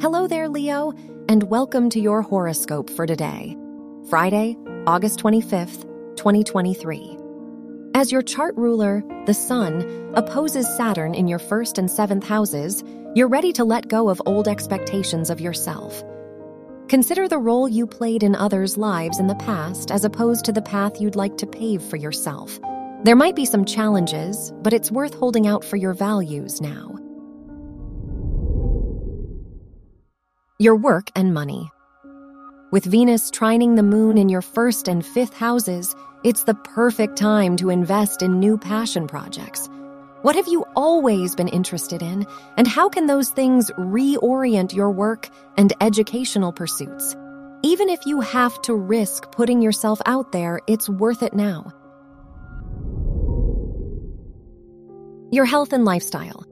Hello there, Leo, and welcome to your horoscope for today, Friday, August 25th, 2023. As your chart ruler, the Sun, opposes Saturn in your first and seventh houses, you're ready to let go of old expectations of yourself. Consider the role you played in others' lives in the past as opposed to the path you'd like to pave for yourself. There might be some challenges, but it's worth holding out for your values now. Your work and money. With Venus trining the moon in your first and fifth houses, it's the perfect time to invest in new passion projects. What have you always been interested in, and how can those things reorient your work and educational pursuits? Even if you have to risk putting yourself out there, it's worth it now. Your health and lifestyle.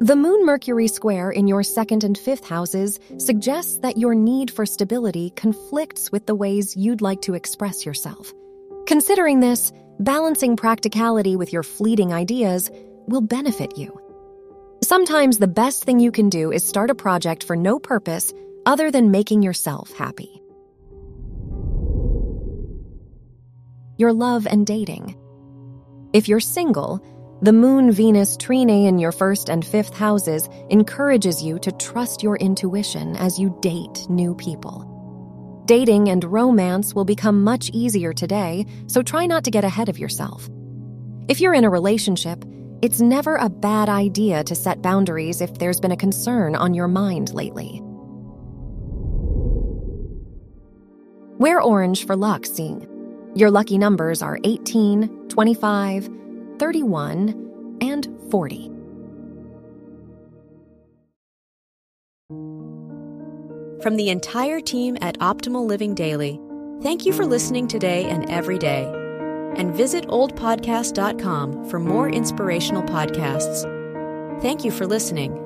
The Moon Mercury square in your second and fifth houses suggests that your need for stability conflicts with the ways you'd like to express yourself. Considering this, balancing practicality with your fleeting ideas will benefit you. Sometimes the best thing you can do is start a project for no purpose other than making yourself happy. Your love and dating. If you're single, the Moon Venus trine in your first and fifth houses encourages you to trust your intuition as you date new people. Dating and romance will become much easier today, so try not to get ahead of yourself. If you're in a relationship, it's never a bad idea to set boundaries if there's been a concern on your mind lately. Wear orange for luck, Seeing. Your lucky numbers are 18, 25, 31, and 40. From the entire team at Optimal Living Daily, thank you for listening today and every day. And visit oldpodcast.com for more inspirational podcasts. Thank you for listening.